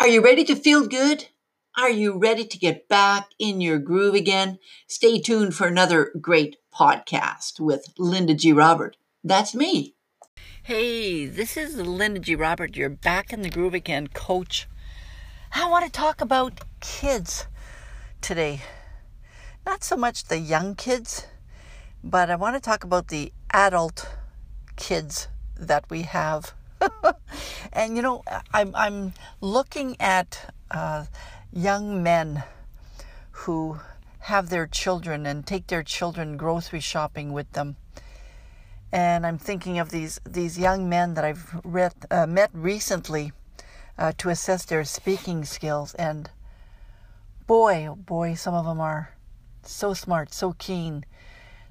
Are you ready to feel good? Are you ready to get back in your groove again? Stay tuned for another great podcast with Linda G. Robert. That's me. Hey, this is Linda G. Robert. You're back in the groove again, coach. I want to talk about kids today. Not so much the young kids, but I want to talk about the adult kids that we have. and you know, I'm I'm looking at uh, young men who have their children and take their children grocery shopping with them. And I'm thinking of these these young men that I've read, uh, met recently uh, to assess their speaking skills. And boy, oh boy, some of them are so smart, so keen.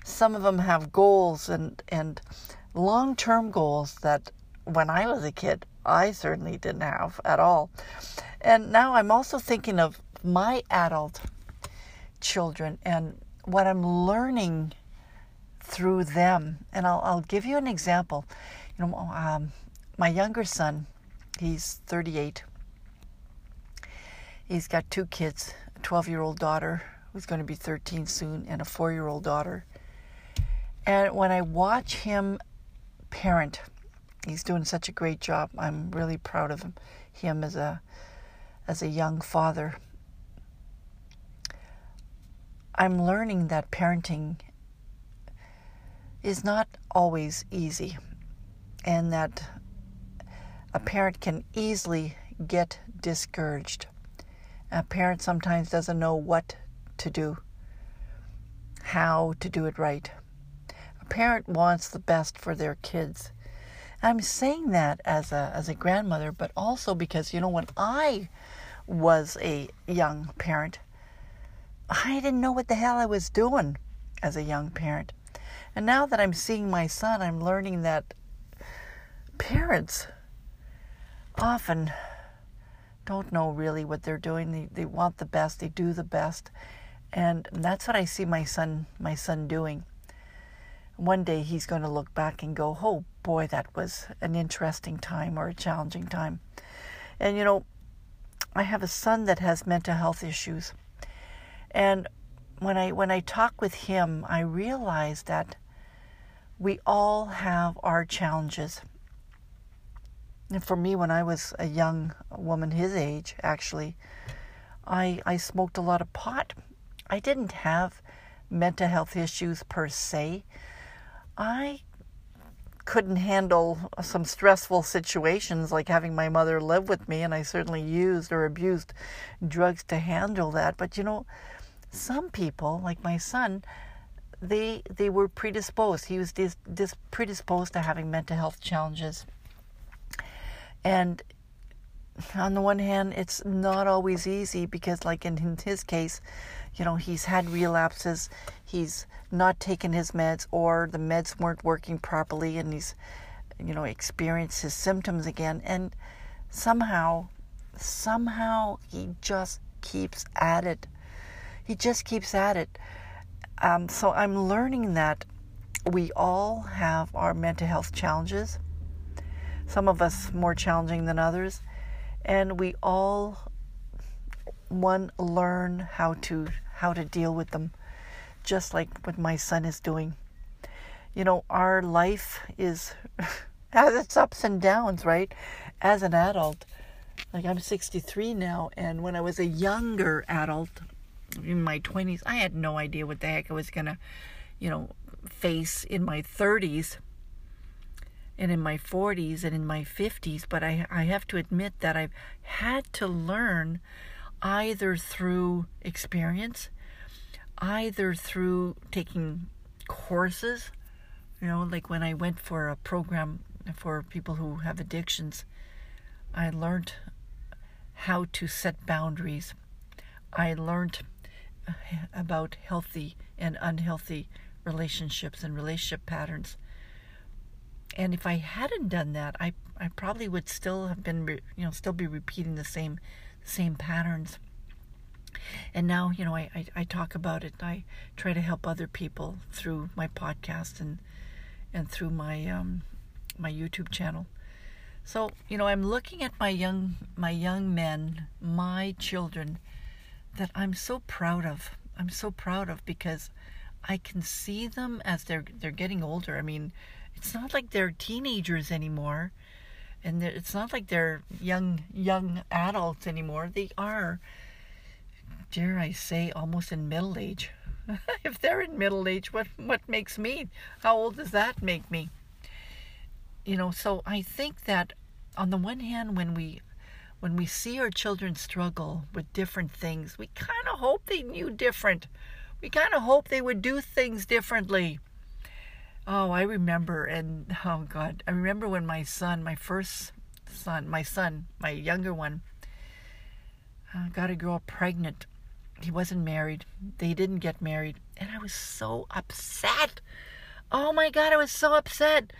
Some of them have goals and and long-term goals that when I was a kid I certainly didn't have at all. And now I'm also thinking of my adult children and what I'm learning through them. And I'll, I'll give you an example. You know, um, my younger son, he's 38. He's got two kids a 12 year old daughter who's going to be 13 soon, and a four year old daughter. And when I watch him parent, he's doing such a great job. I'm really proud of him, him as a as a young father. I'm learning that parenting is not always easy and that a parent can easily get discouraged. A parent sometimes doesn't know what to do, how to do it right. A parent wants the best for their kids I'm saying that as a as a grandmother, but also because you know when I was a young parent, I didn't know what the hell I was doing as a young parent. And now that I'm seeing my son, I'm learning that parents often don't know really what they're doing. They, they want the best, they do the best. And that's what I see my son my son doing one day he's going to look back and go, oh boy, that was an interesting time or a challenging time. And you know, I have a son that has mental health issues. And when I when I talk with him, I realize that we all have our challenges. And for me, when I was a young woman his age, actually, I I smoked a lot of pot. I didn't have mental health issues per se, I couldn't handle some stressful situations like having my mother live with me, and I certainly used or abused drugs to handle that. But you know, some people, like my son, they they were predisposed. He was dis, dis predisposed to having mental health challenges, and on the one hand, it's not always easy because, like in his case, you know, he's had relapses, he's not taken his meds, or the meds weren't working properly, and he's, you know, experienced his symptoms again. And somehow, somehow, he just keeps at it. He just keeps at it. Um, so I'm learning that we all have our mental health challenges, some of us more challenging than others, and we all one learn how to how to deal with them, just like what my son is doing. You know, our life is has its ups and downs, right? As an adult, like I'm 63 now, and when I was a younger adult, in my 20s, I had no idea what the heck I was gonna, you know, face in my 30s and in my 40s and in my 50s. But I, I have to admit that I've had to learn either through experience, either through taking courses. You know, like when I went for a program for people who have addictions, I learned how to set boundaries. I learned uh, about healthy and unhealthy relationships and relationship patterns. And if I hadn't done that, I I probably would still have been, you know, still be repeating the same same patterns. And now, you know, I, I, I, talk about it. I try to help other people through my podcast and and through my um, my YouTube channel. So, you know, I'm looking at my young my young men, my children that I'm so proud of. I'm so proud of because I can see them as they're they're getting older. I mean, it's not like they're teenagers anymore, and it's not like they're young young adults anymore. They are, dare I say, almost in middle age. if they're in middle age, what what makes me? How old does that make me? You know, so I think that on the one hand, when we when we see our children struggle with different things, we kind of hope they knew different. We kind of hope they would do things differently. Oh, I remember, and oh God, I remember when my son, my first son, my son, my younger one, uh, got a girl pregnant. He wasn't married. They didn't get married. And I was so upset. Oh my God, I was so upset.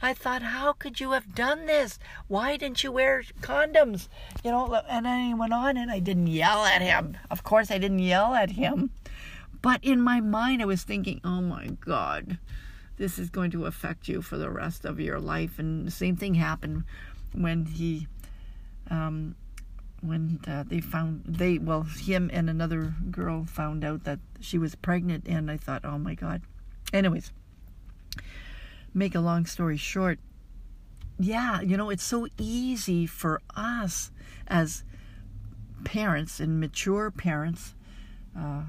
I thought, how could you have done this? Why didn't you wear condoms? You know, and then he went on and I didn't yell at him. Of course, I didn't yell at him. But in my mind, I was thinking, oh my God, this is going to affect you for the rest of your life. And the same thing happened when he, um, when uh, they found, they, well, him and another girl found out that she was pregnant. And I thought, oh my God. Anyways make a long story short, yeah, you know, it's so easy for us as parents and mature parents uh,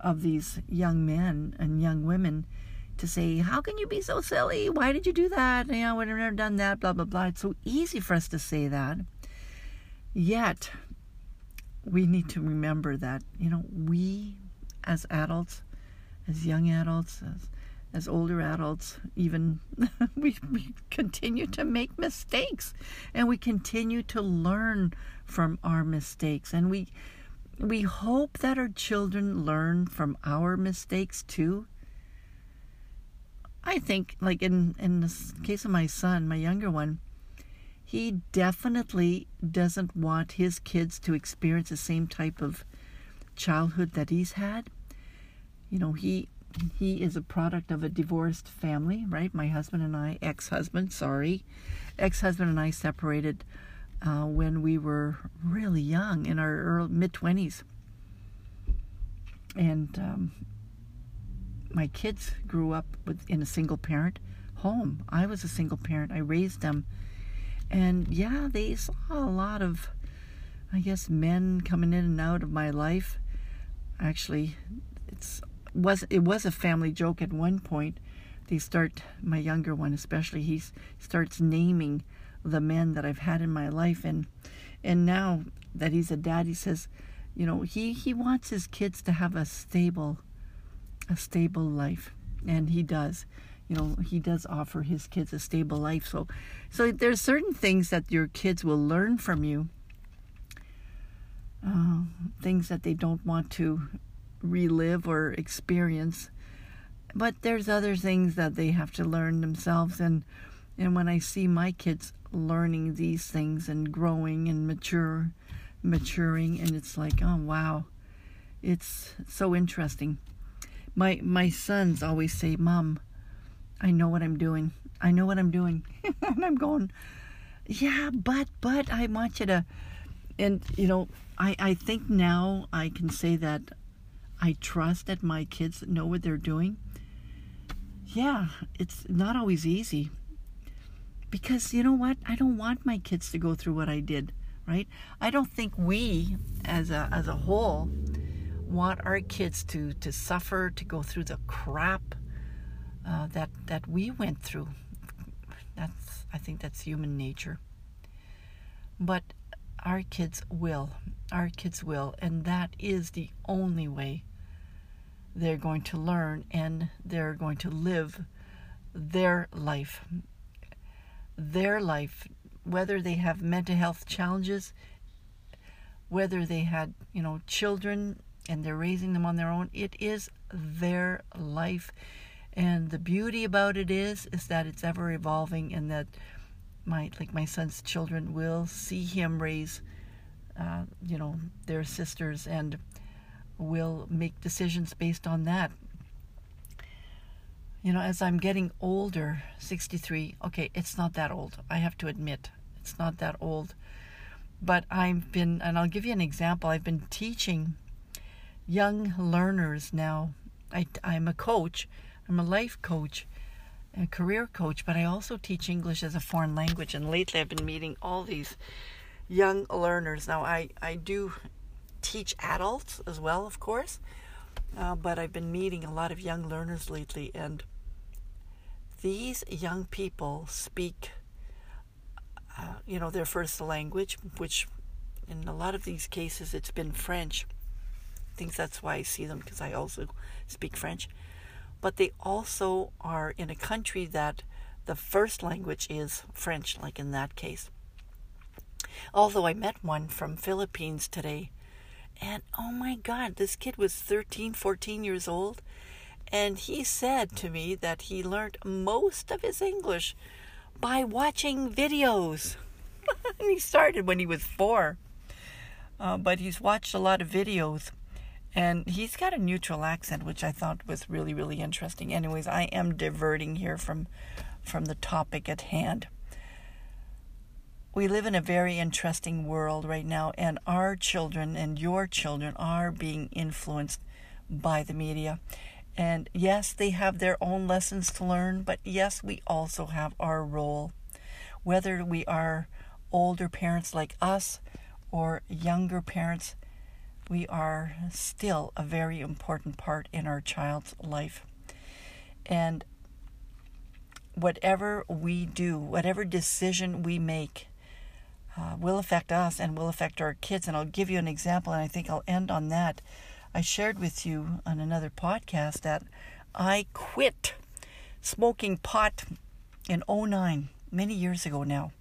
of these young men and young women to say, How can you be so silly? Why did you do that? You know, I've never done that, blah, blah, blah. It's so easy for us to say that. Yet, we need to remember that, you know, we as adults, as young adults, as as older adults, even we, we continue to make mistakes and we continue to learn from our mistakes. And we we hope that our children learn from our mistakes too. I think, like in, in the case of my son, my younger one, he definitely doesn't want his kids to experience the same type of childhood that he's had. You know, he he is a product of a divorced family, right? My husband and I, ex husband, sorry, ex husband and I separated uh, when we were really young, in our mid 20s. And um, my kids grew up with, in a single parent home. I was a single parent, I raised them. And yeah, they saw a lot of, I guess, men coming in and out of my life. Actually, it's was it was a family joke at one point. They start my younger one especially. He starts naming the men that I've had in my life, and and now that he's a dad, he says, you know, he he wants his kids to have a stable, a stable life, and he does. You know, he does offer his kids a stable life. So, so there's certain things that your kids will learn from you. Uh, things that they don't want to relive or experience. But there's other things that they have to learn themselves and and when I see my kids learning these things and growing and mature maturing and it's like, oh wow. It's so interesting. My my sons always say, "Mom, I know what I'm doing. I know what I'm doing." and I'm going, "Yeah, but but I want you to and you know, I I think now I can say that I trust that my kids know what they're doing. Yeah, it's not always easy. Because you know what? I don't want my kids to go through what I did, right? I don't think we as a as a whole want our kids to to suffer, to go through the crap uh, that that we went through. That's I think that's human nature. But our kids will. Our kids will, and that is the only way they're going to learn and they're going to live their life. Their life, whether they have mental health challenges, whether they had, you know, children and they're raising them on their own, it is their life. And the beauty about it is is that it's ever evolving and that my like my son's children will see him raise uh, you know their sisters and will make decisions based on that. You know, as I'm getting older, 63, okay, it's not that old. I have to admit, It's not that old. But I've been, and I'll give you an example. I've been teaching young learners now. I, I'm a coach, I'm a life coach, a career coach, but I also teach English as a foreign language. And lately I've been meeting all these young learners. Now, I, I do teach adults as well, of course, uh, but I've been meeting a lot of young learners lately, and these young people speak, uh, you know, their first language, which in a lot of these cases it's been French. I think that's why I see them because I also speak French. But they also are in a country that the first language is French, like in that case. Although I met one from Philippines today, and oh my God, this kid was 13, 14 years old, and he said to me that he learned most of his English by watching videos. he started when he was four, uh, but he's watched a lot of videos. And he's got a neutral accent, which I thought was really, really interesting. Anyways, I am diverting here from from the topic at hand we live in a very interesting world right now, and our children and your children are being influenced by the media. And yes, they have their own lessons to learn, but yes, we also have our role. Whether we are older parents like us or younger parents, we are still a very important part in our child's life. And whatever we do, whatever decision we make, uh, will affect us and will affect our kids. And I'll give you an example, and I think I'll end on that. I shared with you on another podcast that I quit smoking pot in 09, many years ago now.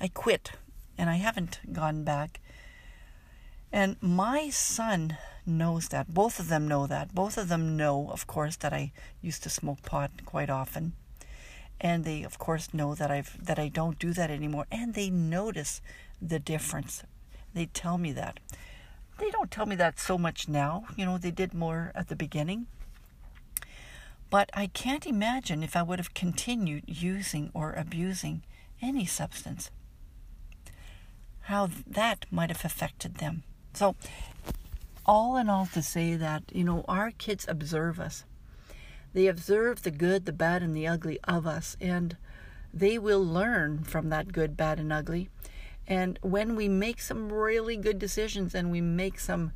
I quit, and I haven't gone back. And my son knows that. Both of them know that. Both of them know, of course, that I used to smoke pot quite often and they of course know that I've that I don't do that anymore and they notice the difference. They tell me that. They don't tell me that so much now, you know, they did more at the beginning. But I can't imagine if I would have continued using or abusing any substance. How that might have affected them. So, all in all, to say that, you know, our kids observe us they observe the good, the bad, and the ugly of us, and they will learn from that good, bad, and ugly. And when we make some really good decisions and we make some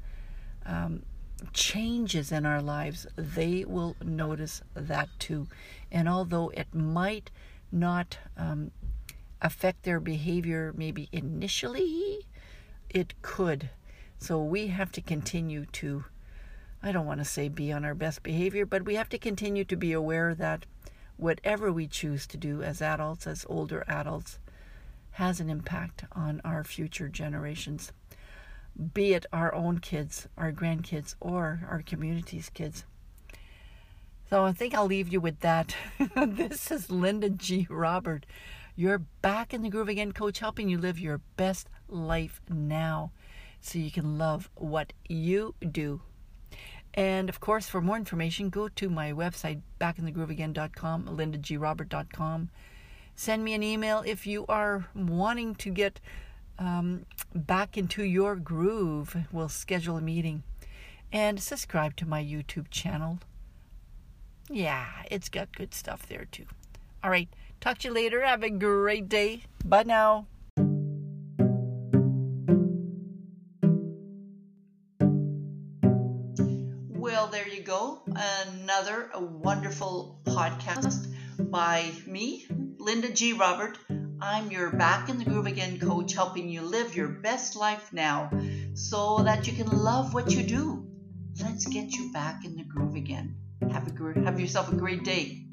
um, changes in our lives, they will notice that too. And although it might not um, affect their behavior maybe initially, it could. So we have to continue to I don't want to say be on our best behavior, but we have to continue to be aware that whatever we choose to do as adults, as older adults, has an impact on our future generations, be it our own kids, our grandkids, or our community's kids. So I think I'll leave you with that. this is Linda G. Robert. You're back in the groove again, coach, helping you live your best life now so you can love what you do. And of course, for more information, go to my website, backinthegrooveagain.com, lindagrobert.com. Send me an email if you are wanting to get um, back into your groove. We'll schedule a meeting. And subscribe to my YouTube channel. Yeah, it's got good stuff there too. All right, talk to you later. Have a great day. Bye now. Go. Another wonderful podcast by me, Linda G. Robert. I'm your Back in the Groove Again coach, helping you live your best life now so that you can love what you do. Let's get you back in the groove again. Have, a, have yourself a great day.